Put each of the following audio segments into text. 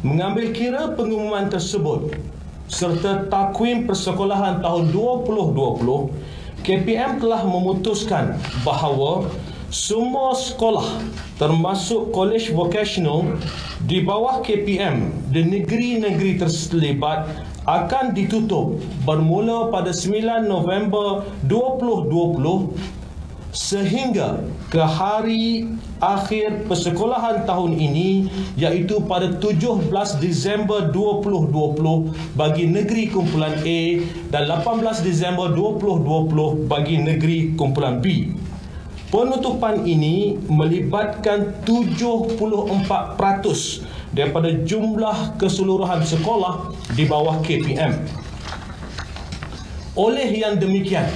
Mengambil kira pengumuman tersebut serta takwim persekolahan tahun 2020, KPM telah memutuskan bahawa semua sekolah termasuk kolej vocational di bawah KPM di negeri-negeri terlibat akan ditutup bermula pada 9 November 2020 sehingga ke hari akhir persekolahan tahun ini iaitu pada 17 Disember 2020 bagi negeri kumpulan A dan 18 Disember 2020 bagi negeri kumpulan B. Penutupan ini melibatkan 74% daripada jumlah keseluruhan sekolah di bawah KPM. Oleh yang demikian,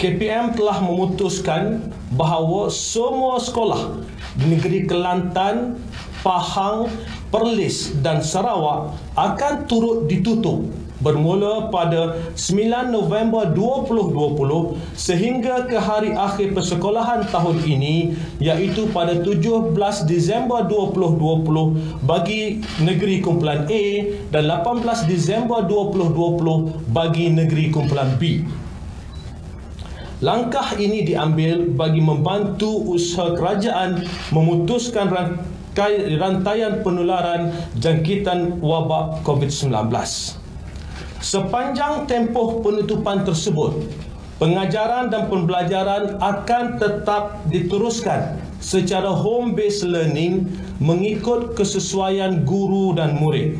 KPM telah memutuskan bahawa semua sekolah di negeri Kelantan, Pahang, Perlis dan Sarawak akan turut ditutup bermula pada 9 November 2020 sehingga ke hari akhir persekolahan tahun ini iaitu pada 17 Disember 2020 bagi negeri kumpulan A dan 18 Disember 2020 bagi negeri kumpulan B. Langkah ini diambil bagi membantu usaha kerajaan memutuskan rantaian penularan jangkitan wabak COVID-19. Sepanjang tempoh penutupan tersebut, pengajaran dan pembelajaran akan tetap diteruskan secara home based learning mengikut kesesuaian guru dan murid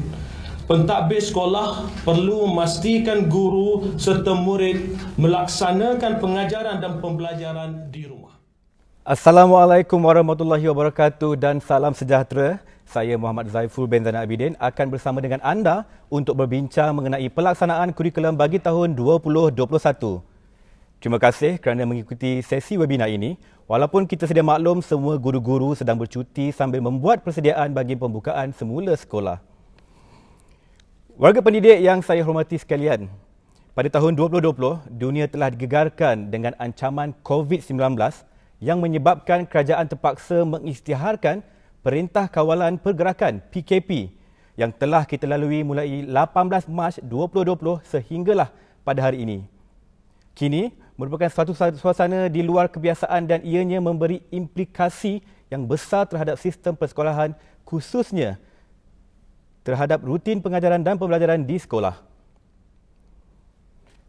pentadbir sekolah perlu memastikan guru serta murid melaksanakan pengajaran dan pembelajaran di rumah. Assalamualaikum warahmatullahi wabarakatuh dan salam sejahtera. Saya Muhammad Zaiful bin Zainal Abidin akan bersama dengan anda untuk berbincang mengenai pelaksanaan kurikulum bagi tahun 2021. Terima kasih kerana mengikuti sesi webinar ini. Walaupun kita sedia maklum semua guru-guru sedang bercuti sambil membuat persediaan bagi pembukaan semula sekolah. Warga pendidik yang saya hormati sekalian, pada tahun 2020, dunia telah digegarkan dengan ancaman COVID-19 yang menyebabkan kerajaan terpaksa mengisytiharkan Perintah Kawalan Pergerakan PKP yang telah kita lalui mulai 18 Mac 2020 sehinggalah pada hari ini. Kini merupakan suatu suasana di luar kebiasaan dan ianya memberi implikasi yang besar terhadap sistem persekolahan khususnya terhadap rutin pengajaran dan pembelajaran di sekolah.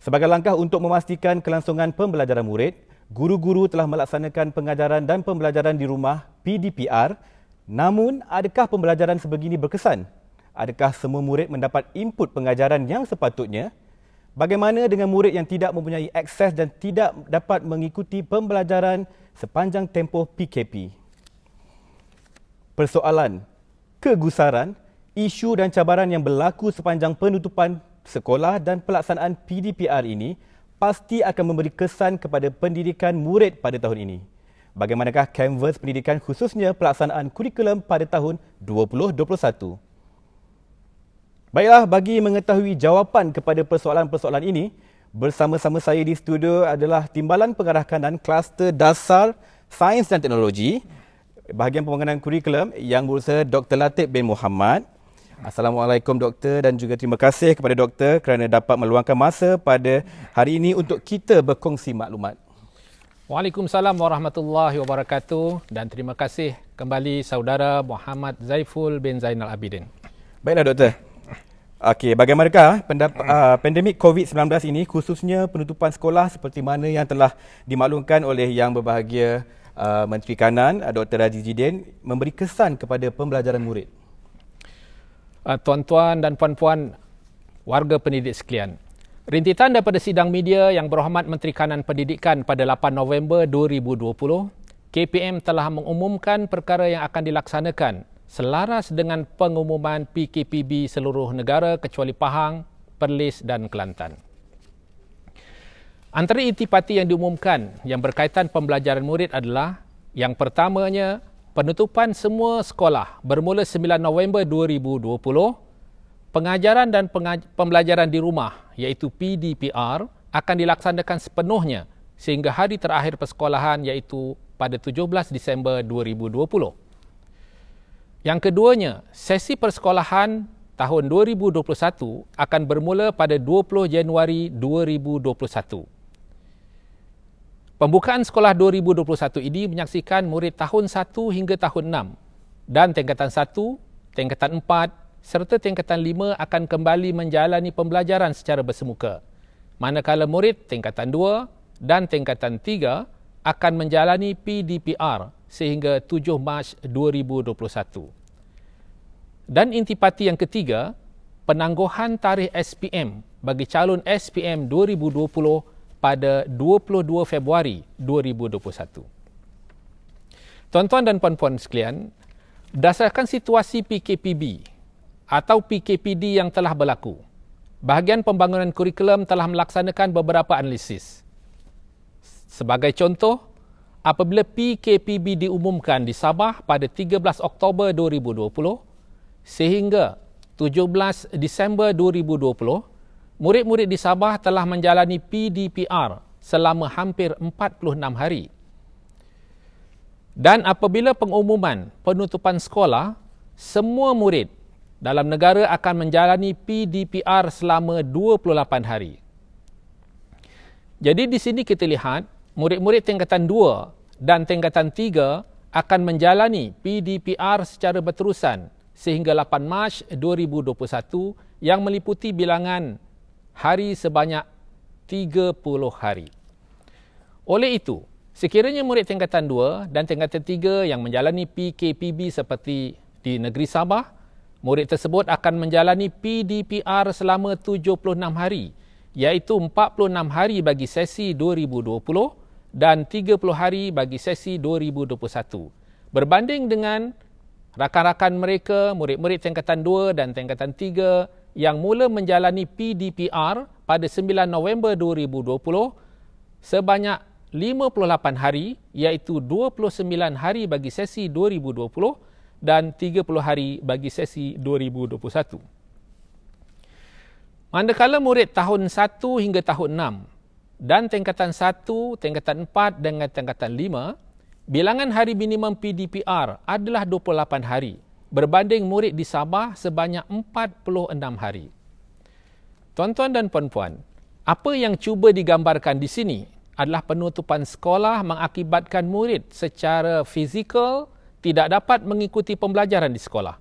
Sebagai langkah untuk memastikan kelangsungan pembelajaran murid, guru-guru telah melaksanakan pengajaran dan pembelajaran di rumah PDPR. Namun, adakah pembelajaran sebegini berkesan? Adakah semua murid mendapat input pengajaran yang sepatutnya? Bagaimana dengan murid yang tidak mempunyai akses dan tidak dapat mengikuti pembelajaran sepanjang tempoh PKP? Persoalan kegusaran isu dan cabaran yang berlaku sepanjang penutupan sekolah dan pelaksanaan PDPR ini pasti akan memberi kesan kepada pendidikan murid pada tahun ini. Bagaimanakah kanvas pendidikan khususnya pelaksanaan kurikulum pada tahun 2021? Baiklah, bagi mengetahui jawapan kepada persoalan-persoalan ini, bersama-sama saya di studio adalah Timbalan Pengarah Kanan Kluster Dasar Sains dan Teknologi bahagian pembangunan kurikulum yang berusaha Dr. Latif bin Muhammad Assalamualaikum doktor dan juga terima kasih kepada doktor kerana dapat meluangkan masa pada hari ini untuk kita berkongsi maklumat. Waalaikumsalam warahmatullahi wabarakatuh dan terima kasih kembali saudara Muhammad Zaiful bin Zainal Abidin. Baiklah doktor. Okey, bagaimanakah pendap- uh, pandemik COVID-19 ini khususnya penutupan sekolah seperti mana yang telah dimaklumkan oleh yang berbahagia uh, Menteri Kanan Dr. Raji Jidin memberi kesan kepada pembelajaran murid? Uh, tuan-tuan dan puan-puan warga pendidik sekalian. Rintitan daripada sidang media yang berhormat Menteri Kanan Pendidikan pada 8 November 2020, KPM telah mengumumkan perkara yang akan dilaksanakan selaras dengan pengumuman PKPB seluruh negara kecuali Pahang, Perlis dan Kelantan. Antara intipati yang diumumkan yang berkaitan pembelajaran murid adalah yang pertamanya penutupan semua sekolah bermula 9 November 2020, pengajaran dan pengaj- pembelajaran di rumah iaitu PDPR akan dilaksanakan sepenuhnya sehingga hari terakhir persekolahan iaitu pada 17 Disember 2020. Yang keduanya, sesi persekolahan tahun 2021 akan bermula pada 20 Januari 2021. Pembukaan sekolah 2021 ini menyaksikan murid tahun 1 hingga tahun 6 dan tingkatan 1, tingkatan 4 serta tingkatan 5 akan kembali menjalani pembelajaran secara bersemuka. Manakala murid tingkatan 2 dan tingkatan 3 akan menjalani PDPR sehingga 7 Mac 2021. Dan intipati yang ketiga, penangguhan tarikh SPM bagi calon SPM 2020 pada 22 Februari 2021. Tuan-tuan dan puan-puan sekalian, berdasarkan situasi PKPB atau PKPD yang telah berlaku, bahagian pembangunan kurikulum telah melaksanakan beberapa analisis. Sebagai contoh, apabila PKPB diumumkan di Sabah pada 13 Oktober 2020 sehingga 17 Disember 2020, murid-murid di Sabah telah menjalani PDPR selama hampir 46 hari. Dan apabila pengumuman penutupan sekolah, semua murid dalam negara akan menjalani PDPR selama 28 hari. Jadi di sini kita lihat murid-murid tingkatan 2 dan tingkatan 3 akan menjalani PDPR secara berterusan sehingga 8 Mac 2021 yang meliputi bilangan hari sebanyak 30 hari. Oleh itu, sekiranya murid tingkatan 2 dan tingkatan 3 yang menjalani PKPB seperti di negeri Sabah, murid tersebut akan menjalani PDPR selama 76 hari iaitu 46 hari bagi sesi 2020 dan 30 hari bagi sesi 2021. Berbanding dengan rakan-rakan mereka, murid-murid tingkatan 2 dan tingkatan 3 yang mula menjalani PDPR pada 9 November 2020 sebanyak 58 hari iaitu 29 hari bagi sesi 2020 dan 30 hari bagi sesi 2021. Manakala murid tahun 1 hingga tahun dan tingkatan 1, tingkatan 4 dengan tingkatan 5, bilangan hari minimum PDPR adalah 28 hari berbanding murid di Sabah sebanyak 46 hari. Tuan-tuan dan puan-puan, apa yang cuba digambarkan di sini adalah penutupan sekolah mengakibatkan murid secara fizikal tidak dapat mengikuti pembelajaran di sekolah.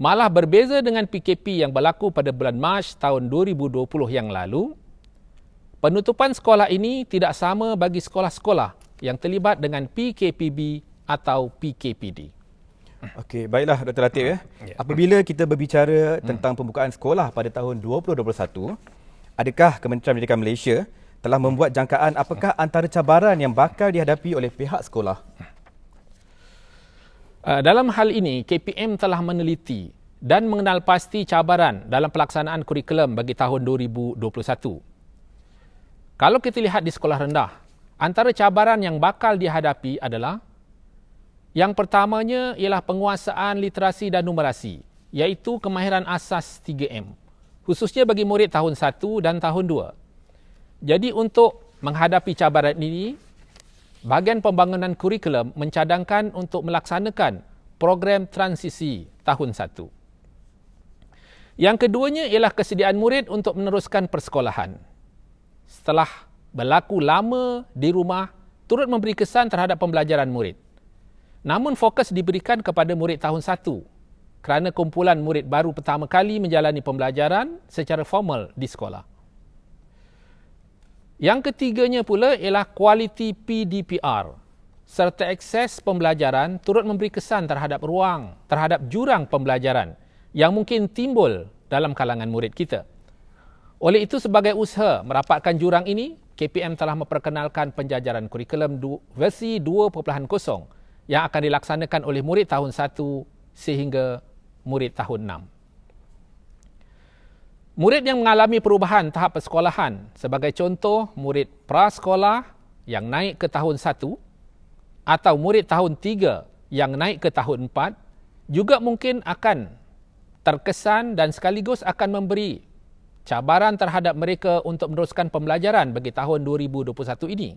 Malah berbeza dengan PKP yang berlaku pada bulan Mac tahun 2020 yang lalu, Penutupan sekolah ini tidak sama bagi sekolah-sekolah yang terlibat dengan PKPB atau PKPD. Okey, baiklah Dr. Latif ya. ya. Apabila kita berbicara hmm. tentang pembukaan sekolah pada tahun 2021, adakah Kementerian Pendidikan Malaysia telah membuat jangkaan apakah antara cabaran yang bakal dihadapi oleh pihak sekolah? Uh, dalam hal ini, KPM telah meneliti dan mengenal pasti cabaran dalam pelaksanaan kurikulum bagi tahun 2021. Kalau kita lihat di sekolah rendah, antara cabaran yang bakal dihadapi adalah yang pertamanya ialah penguasaan literasi dan numerasi, iaitu kemahiran asas 3M, khususnya bagi murid tahun 1 dan tahun 2. Jadi untuk menghadapi cabaran ini, bahagian pembangunan kurikulum mencadangkan untuk melaksanakan program transisi tahun 1. Yang keduanya ialah kesediaan murid untuk meneruskan persekolahan setelah berlaku lama di rumah turut memberi kesan terhadap pembelajaran murid. Namun fokus diberikan kepada murid tahun satu kerana kumpulan murid baru pertama kali menjalani pembelajaran secara formal di sekolah. Yang ketiganya pula ialah kualiti PDPR serta akses pembelajaran turut memberi kesan terhadap ruang, terhadap jurang pembelajaran yang mungkin timbul dalam kalangan murid kita. Oleh itu sebagai usaha merapatkan jurang ini, KPM telah memperkenalkan penjajaran kurikulum versi 2.0 yang akan dilaksanakan oleh murid tahun 1 sehingga murid tahun 6. Murid yang mengalami perubahan tahap persekolahan sebagai contoh murid prasekolah yang naik ke tahun 1 atau murid tahun 3 yang naik ke tahun 4 juga mungkin akan terkesan dan sekaligus akan memberi cabaran terhadap mereka untuk meneruskan pembelajaran bagi tahun 2021 ini.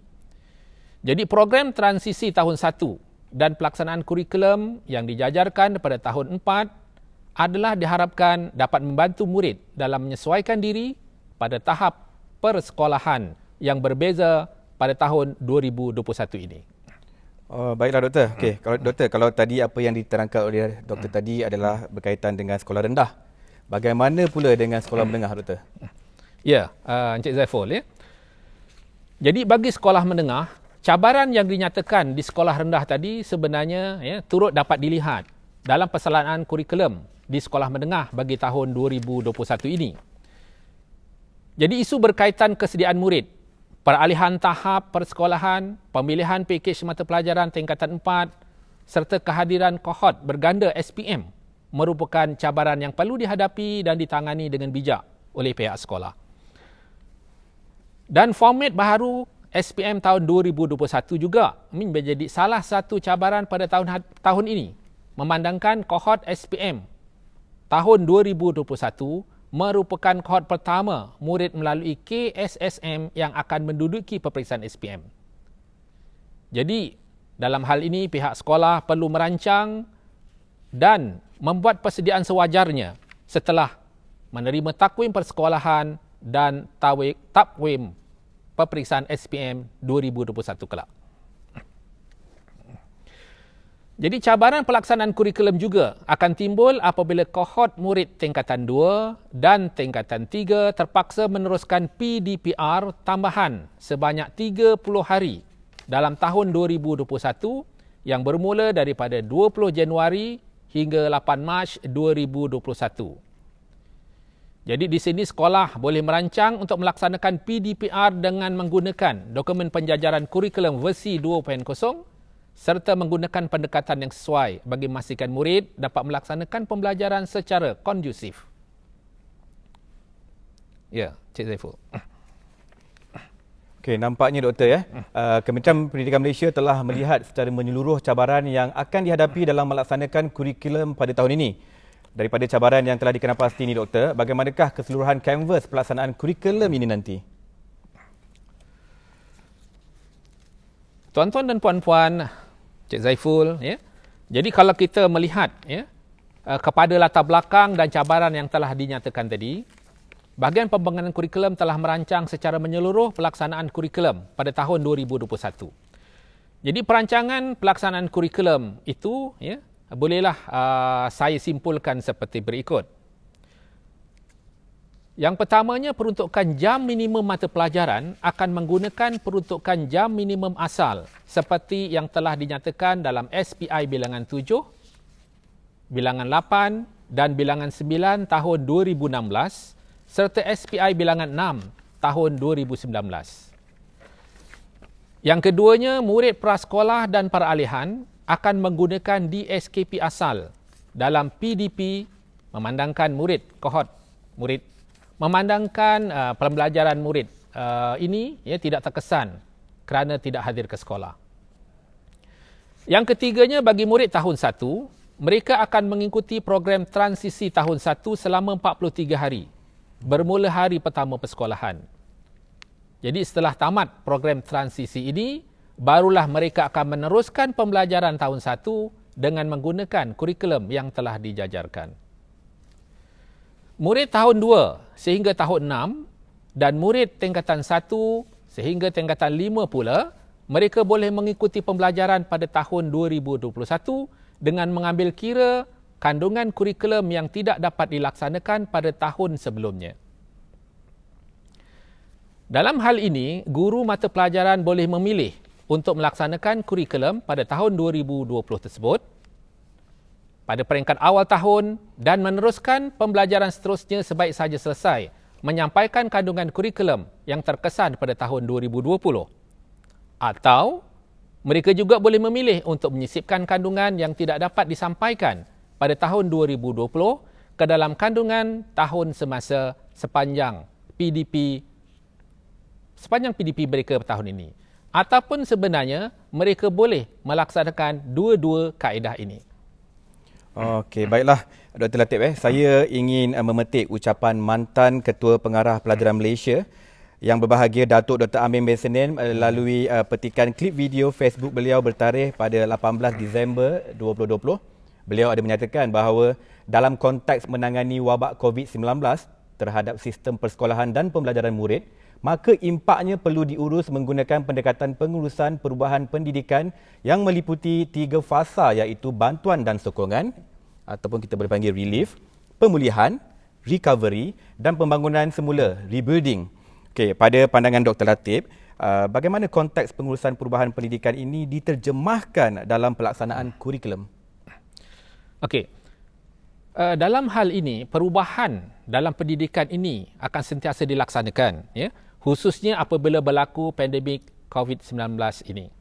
Jadi program transisi tahun 1 dan pelaksanaan kurikulum yang dijajarkan pada tahun 4 adalah diharapkan dapat membantu murid dalam menyesuaikan diri pada tahap persekolahan yang berbeza pada tahun 2021 ini. Oh, baiklah doktor. Okey, hmm. kalau doktor kalau tadi apa yang diterangkan oleh doktor hmm. tadi adalah berkaitan dengan sekolah rendah. Bagaimana pula dengan sekolah hmm. menengah doktor? Ya, uh, Encik Zaiful ya. Jadi bagi sekolah menengah, cabaran yang dinyatakan di sekolah rendah tadi sebenarnya ya, turut dapat dilihat dalam persalahan kurikulum di sekolah menengah bagi tahun 2021 ini. Jadi isu berkaitan kesediaan murid, peralihan tahap persekolahan, pemilihan pakej mata pelajaran tingkatan 4 serta kehadiran kohort berganda SPM merupakan cabaran yang perlu dihadapi dan ditangani dengan bijak oleh pihak sekolah. Dan format baharu SPM tahun 2021 juga menjadi salah satu cabaran pada tahun tahun ini memandangkan kohort SPM tahun 2021 merupakan kohort pertama murid melalui KSSM yang akan menduduki peperiksaan SPM. Jadi, dalam hal ini pihak sekolah perlu merancang dan membuat persediaan sewajarnya setelah menerima takwim persekolahan dan takwim peperiksaan SPM 2021 kelak. Jadi cabaran pelaksanaan kurikulum juga akan timbul apabila kohort murid tingkatan 2 dan tingkatan 3 terpaksa meneruskan PDPR tambahan sebanyak 30 hari dalam tahun 2021 yang bermula daripada 20 Januari hingga 8 Mac 2021. Jadi di sini sekolah boleh merancang untuk melaksanakan PDPR dengan menggunakan dokumen penjajaran kurikulum versi 2.0 serta menggunakan pendekatan yang sesuai bagi memastikan murid dapat melaksanakan pembelajaran secara kondusif. Ya, Cik Zaiful. Okey, nampaknya doktor ya. Uh, Kementerian Pendidikan Malaysia telah melihat secara menyeluruh cabaran yang akan dihadapi dalam melaksanakan kurikulum pada tahun ini daripada cabaran yang telah dikenal pasti ini doktor, bagaimanakah keseluruhan kanvas pelaksanaan kurikulum ini nanti? Tuan-tuan dan puan-puan, Cik Zaiful, ya. Jadi kalau kita melihat ya eh, kepada latar belakang dan cabaran yang telah dinyatakan tadi, bahagian pembangunan kurikulum telah merancang secara menyeluruh pelaksanaan kurikulum pada tahun 2021. Jadi perancangan pelaksanaan kurikulum itu ya bolehlah uh, saya simpulkan seperti berikut. Yang pertamanya peruntukan jam minimum mata pelajaran akan menggunakan peruntukan jam minimum asal seperti yang telah dinyatakan dalam SPI bilangan 7, bilangan 8 dan bilangan 9 tahun 2016 serta SPI bilangan 6 tahun 2019. Yang keduanya, murid prasekolah dan peralihan akan menggunakan DSKP asal dalam PDP memandangkan murid kohort murid memandangkan uh, pembelajaran murid uh, ini ya tidak terkesan kerana tidak hadir ke sekolah. Yang ketiganya bagi murid tahun 1, mereka akan mengikuti program transisi tahun 1 selama 43 hari bermula hari pertama persekolahan. Jadi setelah tamat program transisi ini, barulah mereka akan meneruskan pembelajaran tahun satu dengan menggunakan kurikulum yang telah dijajarkan. Murid tahun 2 sehingga tahun 6 dan murid tingkatan 1 sehingga tingkatan 5 pula, mereka boleh mengikuti pembelajaran pada tahun 2021 dengan mengambil kira kandungan kurikulum yang tidak dapat dilaksanakan pada tahun sebelumnya. Dalam hal ini, guru mata pelajaran boleh memilih untuk melaksanakan kurikulum pada tahun 2020 tersebut. Pada peringkat awal tahun dan meneruskan pembelajaran seterusnya sebaik saja selesai menyampaikan kandungan kurikulum yang terkesan pada tahun 2020 atau mereka juga boleh memilih untuk menyisipkan kandungan yang tidak dapat disampaikan pada tahun 2020 ke dalam kandungan tahun semasa sepanjang PDP sepanjang PDP mereka tahun ini ataupun sebenarnya mereka boleh melaksanakan dua-dua kaedah ini. Okey, baiklah Dr. Latif eh. Saya ingin uh, memetik ucapan mantan Ketua Pengarah Pelajaran Malaysia yang berbahagia Datuk Dr. Amin bin Senin melalui uh, petikan klip video Facebook beliau bertarikh pada 18 Disember 2020. Beliau ada menyatakan bahawa dalam konteks menangani wabak COVID-19 terhadap sistem persekolahan dan pembelajaran murid, maka impaknya perlu diurus menggunakan pendekatan pengurusan perubahan pendidikan yang meliputi tiga fasa iaitu bantuan dan sokongan ataupun kita boleh panggil relief, pemulihan, recovery dan pembangunan semula, rebuilding. Okey, pada pandangan Dr. Latif, uh, bagaimana konteks pengurusan perubahan pendidikan ini diterjemahkan dalam pelaksanaan kurikulum? Okey. Uh, dalam hal ini, perubahan dalam pendidikan ini akan sentiasa dilaksanakan. Ya? Khususnya apabila berlaku pandemik COVID-19 ini.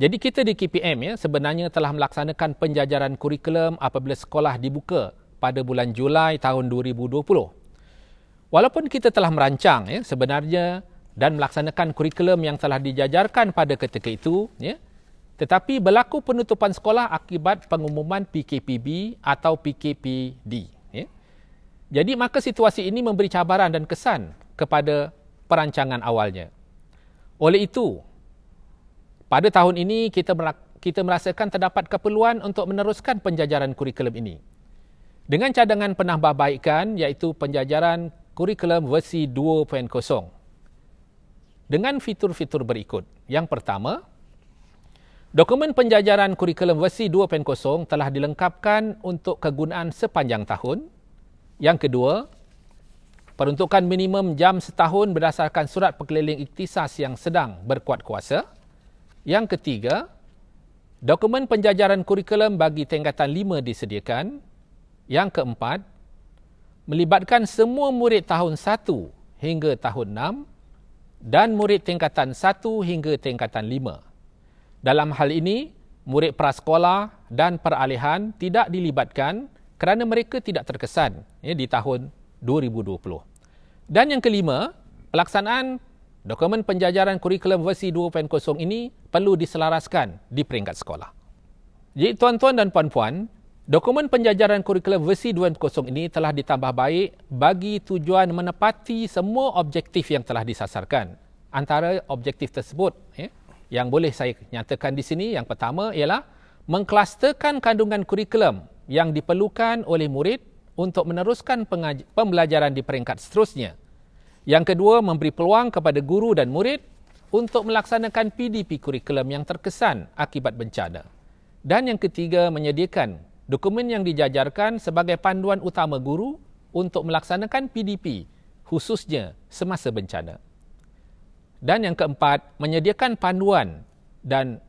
Jadi kita di KPM ya sebenarnya telah melaksanakan penjajaran kurikulum apabila sekolah dibuka pada bulan Julai tahun 2020. Walaupun kita telah merancang ya sebenarnya dan melaksanakan kurikulum yang telah dijajarkan pada ketika itu ya tetapi berlaku penutupan sekolah akibat pengumuman PKPB atau PKPD ya. Jadi maka situasi ini memberi cabaran dan kesan kepada perancangan awalnya. Oleh itu, pada tahun ini kita kita merasakan terdapat keperluan untuk meneruskan penjajaran kurikulum ini. Dengan cadangan penambahbaikan iaitu penjajaran kurikulum versi 2.0. Dengan fitur-fitur berikut. Yang pertama, dokumen penjajaran kurikulum versi 2.0 telah dilengkapkan untuk kegunaan sepanjang tahun. Yang kedua, peruntukan minimum jam setahun berdasarkan surat perkeliling iktisas yang sedang berkuat kuasa. Yang ketiga, dokumen penjajaran kurikulum bagi tingkatan lima disediakan. Yang keempat, melibatkan semua murid tahun satu hingga tahun enam dan murid tingkatan satu hingga tingkatan lima. Dalam hal ini, murid prasekolah dan peralihan tidak dilibatkan kerana mereka tidak terkesan ya, di tahun 2020. Dan yang kelima, pelaksanaan dokumen penjajaran kurikulum versi 2.0 ini perlu diselaraskan di peringkat sekolah. Jadi tuan-tuan dan puan-puan, dokumen penjajaran kurikulum versi 2.0 ini telah ditambah baik bagi tujuan menepati semua objektif yang telah disasarkan. Antara objektif tersebut ya, yang boleh saya nyatakan di sini, yang pertama ialah mengklasterkan kandungan kurikulum yang diperlukan oleh murid untuk meneruskan pembelajaran di peringkat seterusnya. Yang kedua, memberi peluang kepada guru dan murid untuk melaksanakan PDP kurikulum yang terkesan akibat bencana. Dan yang ketiga, menyediakan dokumen yang dijajarkan sebagai panduan utama guru untuk melaksanakan PDP khususnya semasa bencana. Dan yang keempat, menyediakan panduan dan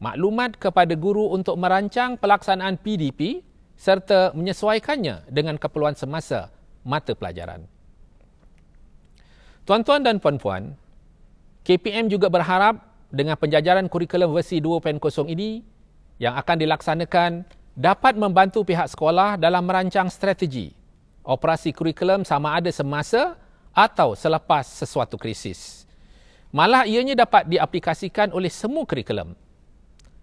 maklumat kepada guru untuk merancang pelaksanaan PDP serta menyesuaikannya dengan keperluan semasa mata pelajaran. Tuan-tuan dan puan-puan, KPM juga berharap dengan penjajaran kurikulum versi 2.0 ini yang akan dilaksanakan dapat membantu pihak sekolah dalam merancang strategi operasi kurikulum sama ada semasa atau selepas sesuatu krisis. Malah ianya dapat diaplikasikan oleh semua kurikulum.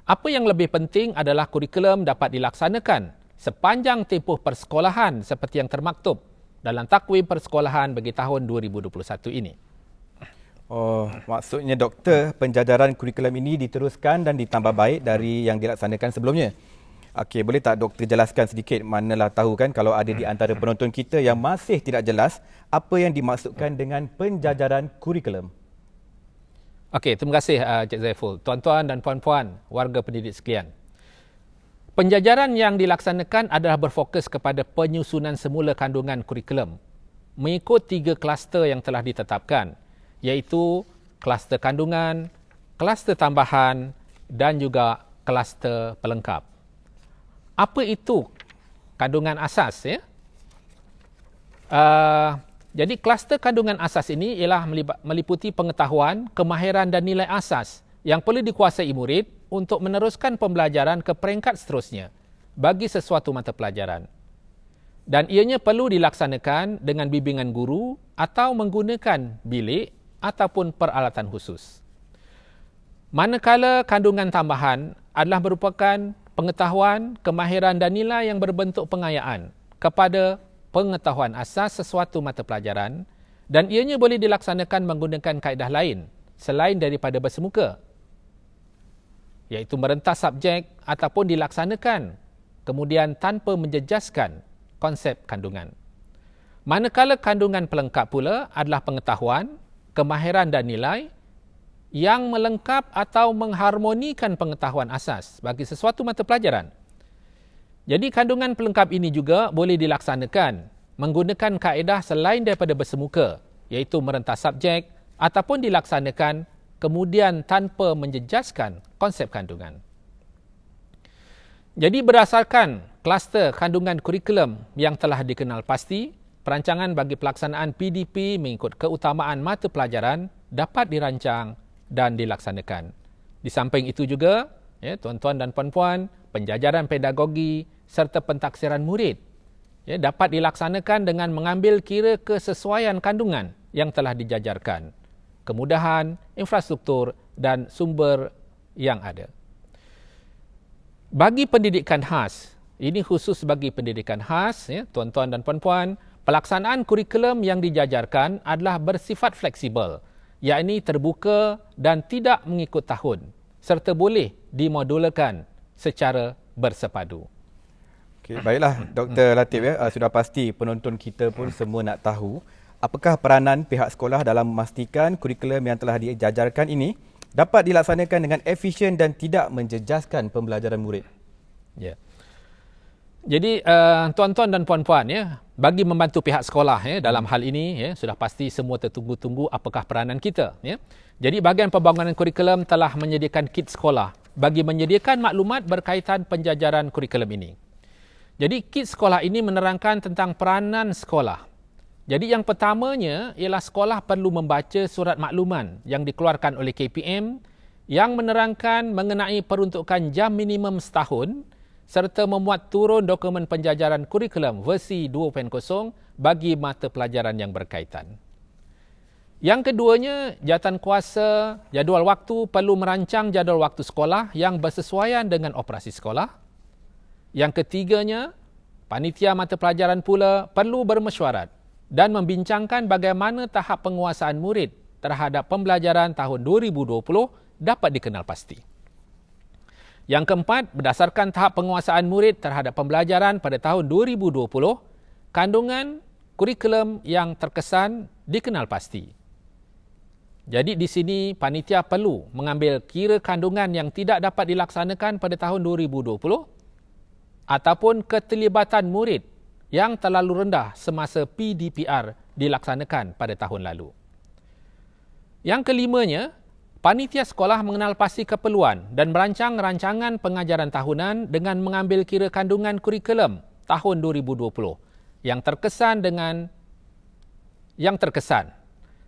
Apa yang lebih penting adalah kurikulum dapat dilaksanakan sepanjang tempoh persekolahan seperti yang termaktub dalam takwim persekolahan bagi tahun 2021 ini. Oh, maksudnya doktor, penjajaran kurikulum ini diteruskan dan ditambah baik dari yang dilaksanakan sebelumnya. Okey, boleh tak doktor jelaskan sedikit manalah tahu kan kalau ada di antara penonton kita yang masih tidak jelas apa yang dimaksudkan dengan penjajaran kurikulum. Okey, terima kasih uh, Cik Zaiful. Tuan-tuan dan puan-puan, warga pendidik sekalian. Penjajaran yang dilaksanakan adalah berfokus kepada penyusunan semula kandungan kurikulum mengikut tiga kluster yang telah ditetapkan iaitu kluster kandungan, kluster tambahan dan juga kluster pelengkap. Apa itu kandungan asas ya? Uh, jadi kluster kandungan asas ini ialah meliputi pengetahuan, kemahiran dan nilai asas yang perlu dikuasai murid untuk meneruskan pembelajaran ke peringkat seterusnya bagi sesuatu mata pelajaran. Dan ianya perlu dilaksanakan dengan bimbingan guru atau menggunakan bilik ataupun peralatan khusus. Manakala kandungan tambahan adalah merupakan pengetahuan, kemahiran dan nilai yang berbentuk pengayaan kepada pengetahuan asas sesuatu mata pelajaran dan ianya boleh dilaksanakan menggunakan kaedah lain selain daripada bersemuka iaitu merentas subjek ataupun dilaksanakan kemudian tanpa menjejaskan konsep kandungan. Manakala kandungan pelengkap pula adalah pengetahuan, kemahiran dan nilai yang melengkap atau mengharmonikan pengetahuan asas bagi sesuatu mata pelajaran. Jadi kandungan pelengkap ini juga boleh dilaksanakan menggunakan kaedah selain daripada bersemuka iaitu merentas subjek ataupun dilaksanakan kemudian tanpa menjejaskan konsep kandungan. Jadi berdasarkan kluster kandungan kurikulum yang telah dikenal pasti, perancangan bagi pelaksanaan PDP mengikut keutamaan mata pelajaran dapat dirancang dan dilaksanakan. Di samping itu juga, ya, tuan-tuan dan puan-puan, penjajaran pedagogi serta pentaksiran murid ya, dapat dilaksanakan dengan mengambil kira kesesuaian kandungan yang telah dijajarkan, kemudahan, infrastruktur dan sumber yang ada. Bagi pendidikan khas, ini khusus bagi pendidikan khas, ya, tuan-tuan dan puan-puan, pelaksanaan kurikulum yang dijajarkan adalah bersifat fleksibel yakni terbuka dan tidak mengikut tahun serta boleh dimodulkan secara bersepadu. Okay, baiklah Dr. Latif ya, uh, sudah pasti penonton kita pun semua nak tahu apakah peranan pihak sekolah dalam memastikan kurikulum yang telah dijajarkan ini dapat dilaksanakan dengan efisien dan tidak menjejaskan pembelajaran murid. Ya. Jadi uh, tuan-tuan dan puan-puan ya, bagi membantu pihak sekolah ya dalam hal ini ya sudah pasti semua tertunggu-tunggu apakah peranan kita ya. Jadi bahagian pembangunan kurikulum telah menyediakan kit sekolah bagi menyediakan maklumat berkaitan penjajaran kurikulum ini. Jadi kit sekolah ini menerangkan tentang peranan sekolah. Jadi yang pertamanya ialah sekolah perlu membaca surat makluman yang dikeluarkan oleh KPM yang menerangkan mengenai peruntukan jam minimum setahun serta memuat turun dokumen penjajaran kurikulum versi 2.0 bagi mata pelajaran yang berkaitan. Yang keduanya, jawatan kuasa jadual waktu perlu merancang jadual waktu sekolah yang bersesuaian dengan operasi sekolah. Yang ketiganya, panitia mata pelajaran pula perlu bermesyuarat dan membincangkan bagaimana tahap penguasaan murid terhadap pembelajaran tahun 2020 dapat dikenal pasti. Yang keempat, berdasarkan tahap penguasaan murid terhadap pembelajaran pada tahun 2020, kandungan kurikulum yang terkesan dikenal pasti. Jadi di sini panitia perlu mengambil kira kandungan yang tidak dapat dilaksanakan pada tahun 2020 ataupun keterlibatan murid yang terlalu rendah semasa PDPR dilaksanakan pada tahun lalu. Yang kelimanya, Panitia sekolah mengenal pasti keperluan dan merancang rancangan pengajaran tahunan dengan mengambil kira kandungan kurikulum tahun 2020 yang terkesan dengan yang terkesan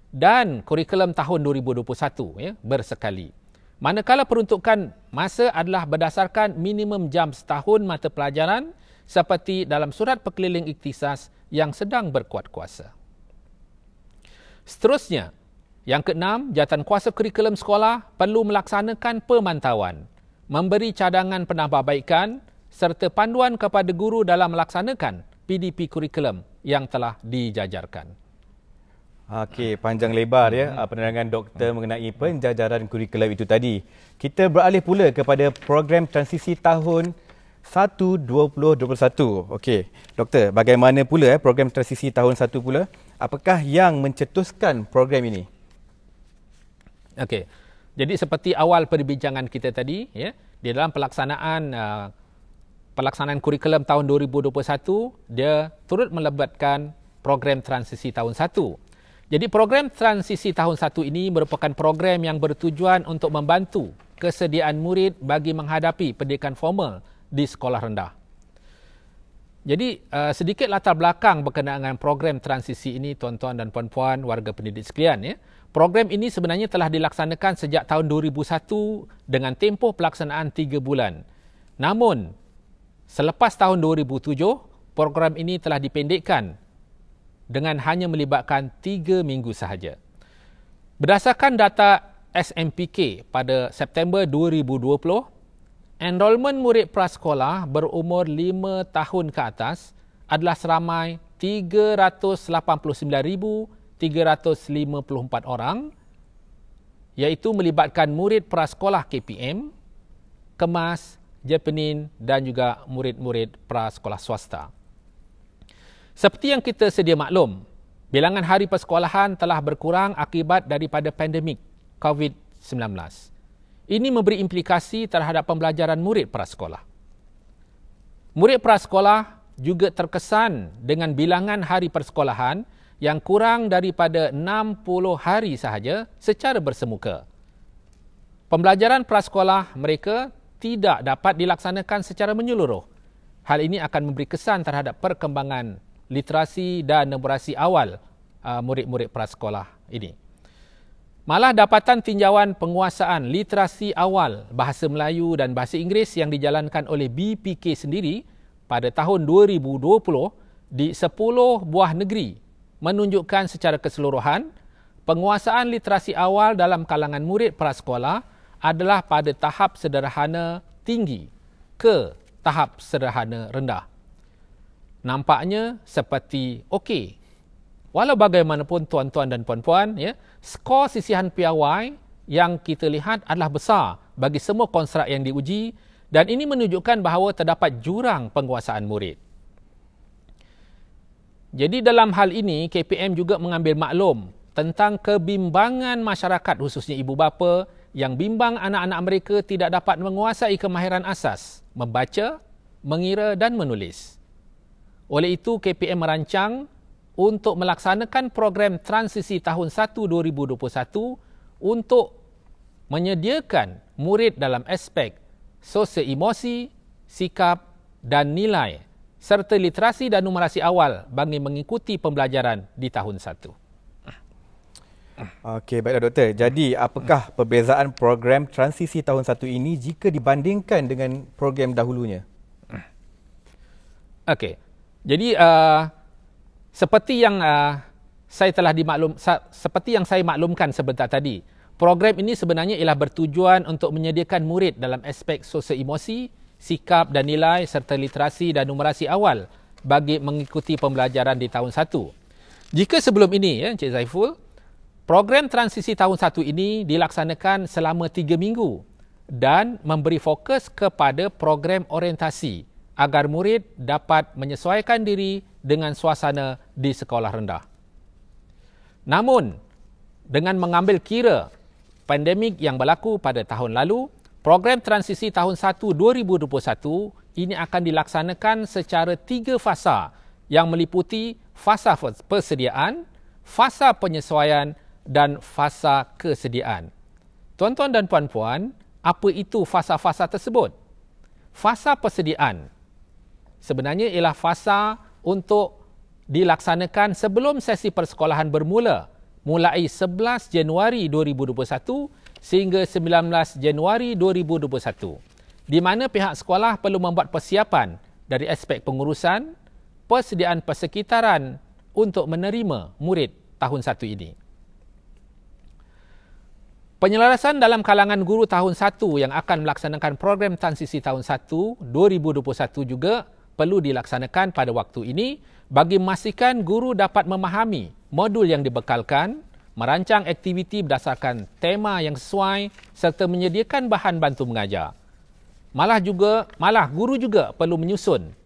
dan kurikulum tahun 2021 ya bersekali. Manakala peruntukan masa adalah berdasarkan minimum jam setahun mata pelajaran seperti dalam surat perkeliling iktisas yang sedang berkuat kuasa. Seterusnya, yang keenam, jawatan kuasa kurikulum sekolah perlu melaksanakan pemantauan, memberi cadangan penambahbaikan serta panduan kepada guru dalam melaksanakan PDP kurikulum yang telah dijajarkan. Okey, panjang lebar ya hmm. penerangan doktor mengenai penjajaran kurikulum itu tadi. Kita beralih pula kepada program transisi tahun 1 2021. Okey, doktor, bagaimana pula eh program transisi tahun 1 pula? Apakah yang mencetuskan program ini? Okey. Jadi seperti awal perbincangan kita tadi, ya, di dalam pelaksanaan uh, pelaksanaan kurikulum tahun 2021, dia turut melibatkan program transisi tahun 1. Jadi program transisi tahun 1 ini merupakan program yang bertujuan untuk membantu kesediaan murid bagi menghadapi pendidikan formal di sekolah rendah. Jadi uh, sedikit latar belakang berkenaan dengan program transisi ini tuan-tuan dan puan-puan warga pendidik sekalian ya. Program ini sebenarnya telah dilaksanakan sejak tahun 2001 dengan tempoh pelaksanaan 3 bulan. Namun, selepas tahun 2007, program ini telah dipendekkan dengan hanya melibatkan 3 minggu sahaja. Berdasarkan data SMPK pada September 2020, enrolment murid prasekolah berumur 5 tahun ke atas adalah seramai 389,000 354 orang iaitu melibatkan murid prasekolah KPM, kemas, Jepenin dan juga murid-murid prasekolah swasta. Seperti yang kita sedia maklum, bilangan hari persekolahan telah berkurang akibat daripada pandemik COVID-19. Ini memberi implikasi terhadap pembelajaran murid prasekolah. Murid prasekolah juga terkesan dengan bilangan hari persekolahan yang kurang daripada 60 hari sahaja secara bersemuka. Pembelajaran prasekolah mereka tidak dapat dilaksanakan secara menyeluruh. Hal ini akan memberi kesan terhadap perkembangan literasi dan numerasi awal uh, murid-murid prasekolah ini. Malah dapatan tinjauan penguasaan literasi awal bahasa Melayu dan bahasa Inggeris yang dijalankan oleh BPK sendiri pada tahun 2020 di 10 buah negeri menunjukkan secara keseluruhan penguasaan literasi awal dalam kalangan murid prasekolah adalah pada tahap sederhana tinggi ke tahap sederhana rendah. Nampaknya seperti okey. Walau bagaimanapun tuan-tuan dan puan-puan, ya, skor sisihan piawai yang kita lihat adalah besar bagi semua konstrak yang diuji dan ini menunjukkan bahawa terdapat jurang penguasaan murid. Jadi dalam hal ini KPM juga mengambil maklum tentang kebimbangan masyarakat khususnya ibu bapa yang bimbang anak-anak mereka tidak dapat menguasai kemahiran asas membaca, mengira dan menulis. Oleh itu KPM merancang untuk melaksanakan program transisi tahun 1 2021 untuk menyediakan murid dalam aspek sosial emosi, sikap dan nilai serta literasi dan numerasi awal bagi mengikuti pembelajaran di tahun 1. Okey, baiklah doktor. Jadi, apakah perbezaan program transisi tahun 1 ini jika dibandingkan dengan program dahulunya? Okey. Jadi, uh, seperti yang uh, saya telah dimaklum seperti yang saya maklumkan sebentar tadi, Program ini sebenarnya ialah bertujuan untuk menyediakan murid dalam aspek sosial emosi, sikap dan nilai serta literasi dan numerasi awal bagi mengikuti pembelajaran di tahun 1. Jika sebelum ini, ya, Encik Zaiful, program transisi tahun 1 ini dilaksanakan selama 3 minggu dan memberi fokus kepada program orientasi agar murid dapat menyesuaikan diri dengan suasana di sekolah rendah. Namun, dengan mengambil kira pandemik yang berlaku pada tahun lalu, program transisi tahun 1 2021 ini akan dilaksanakan secara tiga fasa yang meliputi fasa persediaan, fasa penyesuaian dan fasa kesediaan. Tuan-tuan dan puan-puan, apa itu fasa-fasa tersebut? Fasa persediaan sebenarnya ialah fasa untuk dilaksanakan sebelum sesi persekolahan bermula mulai 11 Januari 2021 sehingga 19 Januari 2021 di mana pihak sekolah perlu membuat persiapan dari aspek pengurusan persediaan persekitaran untuk menerima murid tahun 1 ini. Penyelarasan dalam kalangan guru tahun 1 yang akan melaksanakan program transisi tahun 1 2021 juga perlu dilaksanakan pada waktu ini bagi memastikan guru dapat memahami modul yang dibekalkan, merancang aktiviti berdasarkan tema yang sesuai serta menyediakan bahan bantu mengajar. Malah juga malah guru juga perlu menyusun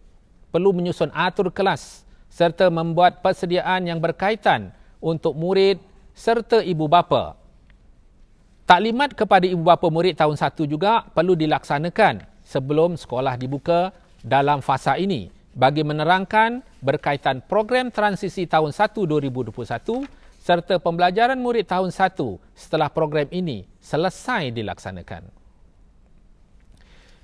perlu menyusun atur kelas serta membuat persediaan yang berkaitan untuk murid serta ibu bapa. Taklimat kepada ibu bapa murid tahun 1 juga perlu dilaksanakan sebelum sekolah dibuka dalam fasa ini bagi menerangkan berkaitan program transisi tahun 1 2021 serta pembelajaran murid tahun 1 setelah program ini selesai dilaksanakan.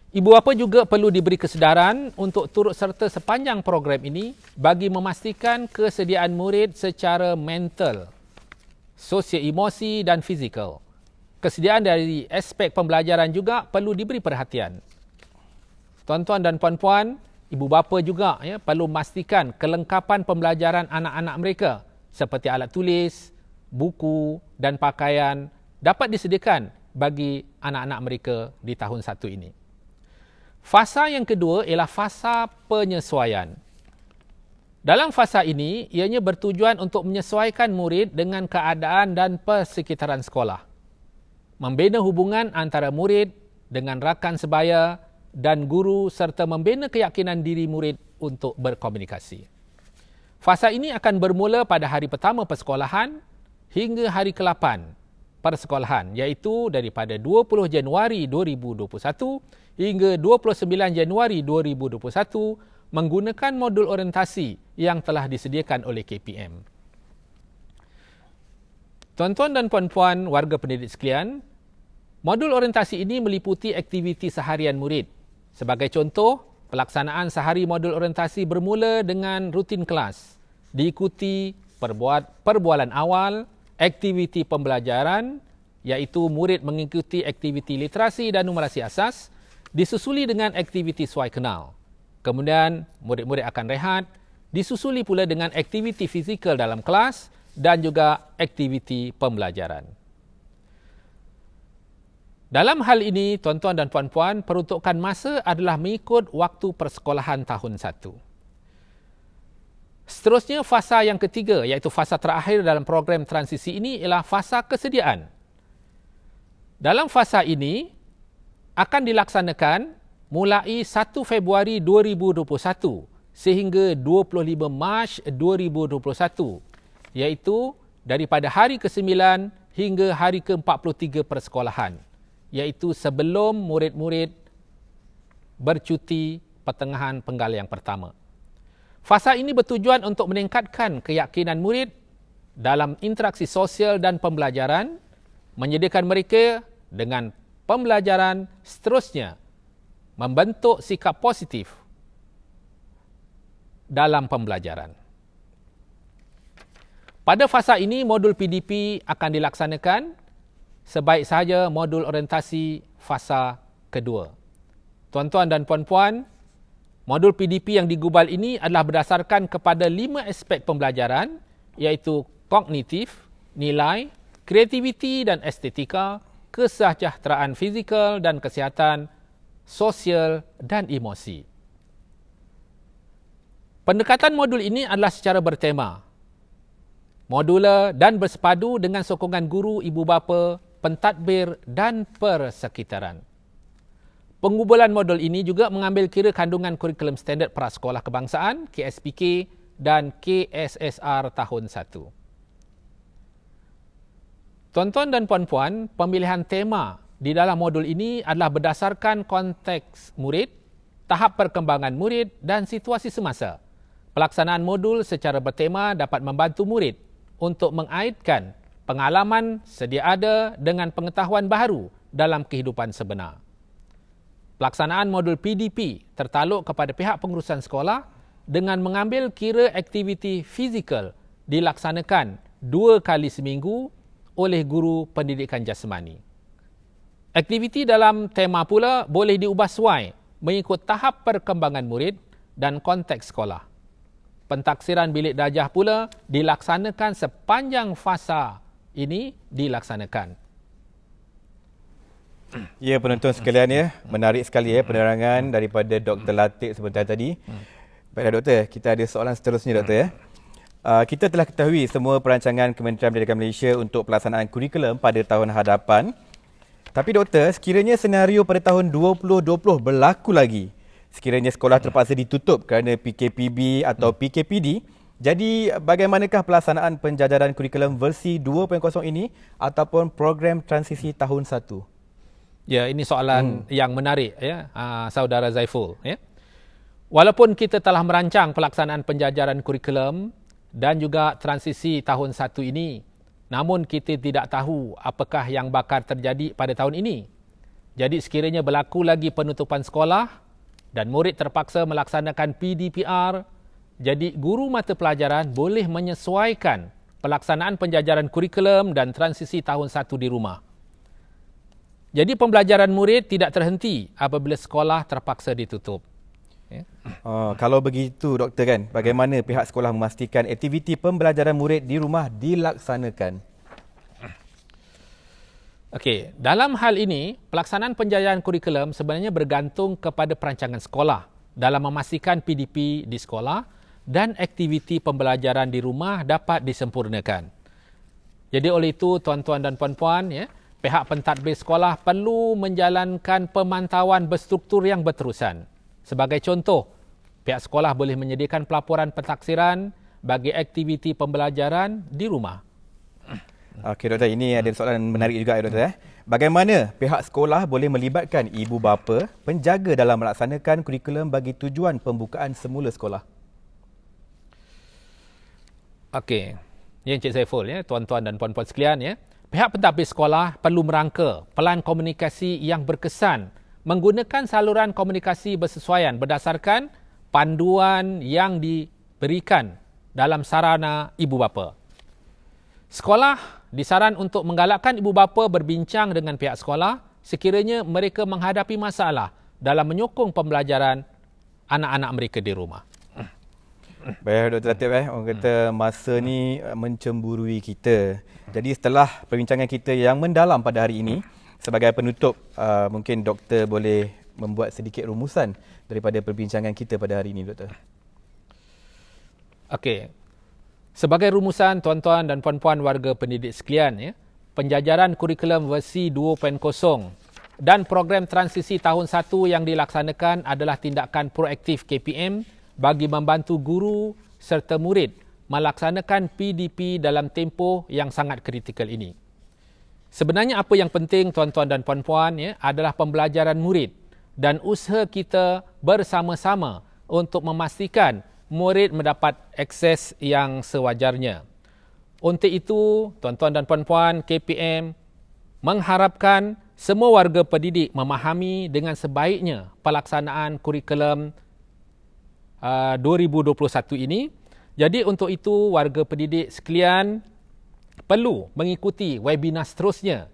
Ibu bapa juga perlu diberi kesedaran untuk turut serta sepanjang program ini bagi memastikan kesediaan murid secara mental, sosial emosi dan fizikal. Kesediaan dari aspek pembelajaran juga perlu diberi perhatian. Tuan-tuan dan puan-puan, ibu bapa juga ya perlu memastikan kelengkapan pembelajaran anak-anak mereka seperti alat tulis, buku dan pakaian dapat disediakan bagi anak-anak mereka di tahun satu ini. Fasa yang kedua ialah fasa penyesuaian. Dalam fasa ini, ianya bertujuan untuk menyesuaikan murid dengan keadaan dan persekitaran sekolah. Membina hubungan antara murid dengan rakan sebaya dan guru serta membina keyakinan diri murid untuk berkomunikasi. Fasa ini akan bermula pada hari pertama persekolahan hingga hari ke-8 persekolahan iaitu daripada 20 Januari 2021 hingga 29 Januari 2021 menggunakan modul orientasi yang telah disediakan oleh KPM. Tuan-tuan dan puan-puan warga pendidik sekalian, modul orientasi ini meliputi aktiviti seharian murid. Sebagai contoh, pelaksanaan sehari modul orientasi bermula dengan rutin kelas, diikuti perbuat, perbualan awal, aktiviti pembelajaran iaitu murid mengikuti aktiviti literasi dan numerasi asas, disusuli dengan aktiviti suai kenal. Kemudian murid-murid akan rehat, disusuli pula dengan aktiviti fizikal dalam kelas dan juga aktiviti pembelajaran. Dalam hal ini, tuan-tuan dan puan-puan, peruntukan masa adalah mengikut waktu persekolahan tahun satu. Seterusnya, fasa yang ketiga iaitu fasa terakhir dalam program transisi ini ialah fasa kesediaan. Dalam fasa ini, akan dilaksanakan mulai 1 Februari 2021 sehingga 25 Mac 2021 iaitu daripada hari ke-9 hingga hari ke-43 persekolahan iaitu sebelum murid-murid bercuti pertengahan penggal yang pertama. Fasa ini bertujuan untuk meningkatkan keyakinan murid dalam interaksi sosial dan pembelajaran, menyediakan mereka dengan pembelajaran seterusnya membentuk sikap positif dalam pembelajaran. Pada fasa ini, modul PDP akan dilaksanakan sebaik sahaja modul orientasi fasa kedua. Tuan-tuan dan puan-puan, modul PDP yang digubal ini adalah berdasarkan kepada lima aspek pembelajaran iaitu kognitif, nilai, kreativiti dan estetika, kesejahteraan fizikal dan kesihatan, sosial dan emosi. Pendekatan modul ini adalah secara bertema. Modular dan bersepadu dengan sokongan guru, ibu bapa, pentadbir dan persekitaran. Pengumpulan modul ini juga mengambil kira kandungan kurikulum standard prasekolah kebangsaan, KSPK dan KSSR tahun 1. Tuan-tuan dan puan-puan, pemilihan tema di dalam modul ini adalah berdasarkan konteks murid, tahap perkembangan murid dan situasi semasa. Pelaksanaan modul secara bertema dapat membantu murid untuk mengaitkan pengalaman sedia ada dengan pengetahuan baru dalam kehidupan sebenar. Pelaksanaan modul PDP tertaluk kepada pihak pengurusan sekolah dengan mengambil kira aktiviti fizikal dilaksanakan dua kali seminggu oleh guru pendidikan jasmani. Aktiviti dalam tema pula boleh diubah suai mengikut tahap perkembangan murid dan konteks sekolah. Pentaksiran bilik darjah pula dilaksanakan sepanjang fasa ini dilaksanakan. Ya penonton sekalian ya, menarik sekali ya penerangan daripada Dr. Latik sebentar tadi. Baiklah doktor, kita ada soalan seterusnya doktor ya. Uh, kita telah ketahui semua perancangan Kementerian Pendidikan Malaysia untuk pelaksanaan kurikulum pada tahun hadapan. Tapi doktor, sekiranya senario pada tahun 2020 berlaku lagi, sekiranya sekolah terpaksa ditutup kerana PKPB atau PKPD, jadi bagaimanakah pelaksanaan penjajaran kurikulum versi 2.0 ini ataupun program transisi tahun 1? Ya, ini soalan hmm. yang menarik ya, uh, saudara Zaiful ya. Walaupun kita telah merancang pelaksanaan penjajaran kurikulum dan juga transisi tahun 1 ini, Namun kita tidak tahu apakah yang bakal terjadi pada tahun ini. Jadi sekiranya berlaku lagi penutupan sekolah dan murid terpaksa melaksanakan PDPR, jadi guru mata pelajaran boleh menyesuaikan pelaksanaan penjajaran kurikulum dan transisi tahun satu di rumah. Jadi pembelajaran murid tidak terhenti apabila sekolah terpaksa ditutup. Oh, kalau begitu doktor kan, bagaimana pihak sekolah memastikan aktiviti pembelajaran murid di rumah dilaksanakan? Okey, dalam hal ini, pelaksanaan penjajahan kurikulum sebenarnya bergantung kepada perancangan sekolah dalam memastikan PDP di sekolah dan aktiviti pembelajaran di rumah dapat disempurnakan. Jadi oleh itu tuan-tuan dan puan-puan ya, pihak pentadbir sekolah perlu menjalankan pemantauan berstruktur yang berterusan. Sebagai contoh, pihak sekolah boleh menyediakan pelaporan pentaksiran bagi aktiviti pembelajaran di rumah. Okey doktor, ini ada soalan menarik juga ya doktor eh. Bagaimana pihak sekolah boleh melibatkan ibu bapa penjaga dalam melaksanakan kurikulum bagi tujuan pembukaan semula sekolah? Okey. Ya Encik Saiful ya, tuan-tuan dan puan-puan sekalian ya. Pihak pentadbir sekolah perlu merangka pelan komunikasi yang berkesan menggunakan saluran komunikasi bersesuaian berdasarkan panduan yang diberikan dalam sarana ibu bapa. Sekolah disaran untuk menggalakkan ibu bapa berbincang dengan pihak sekolah sekiranya mereka menghadapi masalah dalam menyokong pembelajaran anak-anak mereka di rumah. Baik Dr. Latif eh, orang kata masa ni mencemburui kita. Jadi setelah perbincangan kita yang mendalam pada hari ini, sebagai penutup uh, mungkin doktor boleh membuat sedikit rumusan daripada perbincangan kita pada hari ini doktor. Okey, Sebagai rumusan tuan-tuan dan puan-puan warga pendidik sekalian, ya, penjajaran kurikulum versi 2.0 dan program transisi tahun 1 yang dilaksanakan adalah tindakan proaktif KPM bagi membantu guru serta murid melaksanakan PDP dalam tempoh yang sangat kritikal ini. Sebenarnya apa yang penting tuan-tuan dan puan-puan ya, adalah pembelajaran murid dan usaha kita bersama-sama untuk memastikan murid mendapat akses yang sewajarnya. Untuk itu, tuan-tuan dan puan-puan, KPM mengharapkan semua warga pendidik memahami dengan sebaiknya pelaksanaan kurikulum uh, 2021 ini. Jadi untuk itu, warga pendidik sekalian perlu mengikuti webinar seterusnya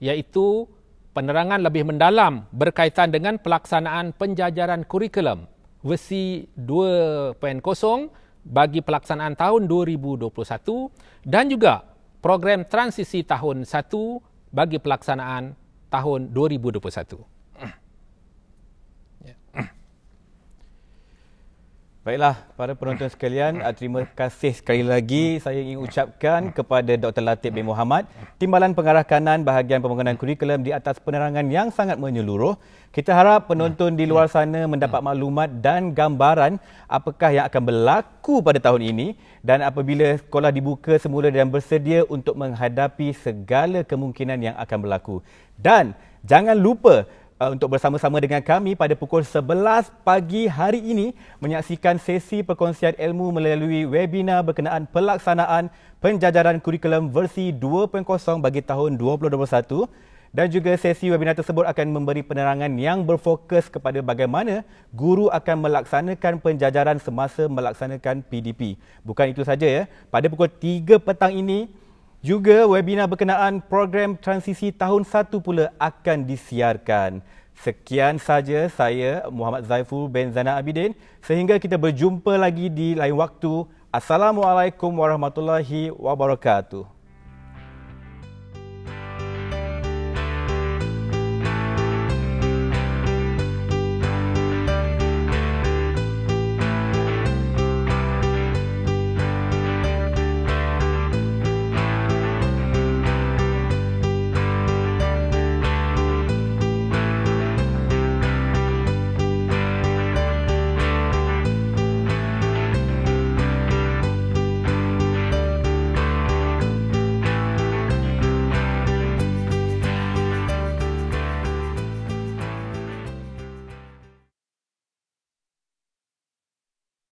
iaitu penerangan lebih mendalam berkaitan dengan pelaksanaan penjajaran kurikulum versi 2.0 bagi pelaksanaan tahun 2021 dan juga program transisi tahun 1 bagi pelaksanaan tahun 2021. Baiklah, para penonton sekalian, ah, terima kasih sekali lagi saya ingin ucapkan kepada Dr. Latif bin Muhammad, Timbalan Pengarah Kanan Bahagian Pembangunan Kurikulum di atas penerangan yang sangat menyeluruh. Kita harap penonton di luar sana mendapat maklumat dan gambaran apakah yang akan berlaku pada tahun ini dan apabila sekolah dibuka semula dan bersedia untuk menghadapi segala kemungkinan yang akan berlaku. Dan jangan lupa Uh, untuk bersama-sama dengan kami pada pukul 11 pagi hari ini menyaksikan sesi perkongsian ilmu melalui webinar berkenaan pelaksanaan penjajaran kurikulum versi 2.0 bagi tahun 2021 dan juga sesi webinar tersebut akan memberi penerangan yang berfokus kepada bagaimana guru akan melaksanakan penjajaran semasa melaksanakan PDP. Bukan itu saja ya, pada pukul 3 petang ini juga webinar berkenaan program transisi tahun 1 pula akan disiarkan. Sekian saja saya Muhammad Zaiful bin Zana Abidin sehingga kita berjumpa lagi di lain waktu. Assalamualaikum warahmatullahi wabarakatuh.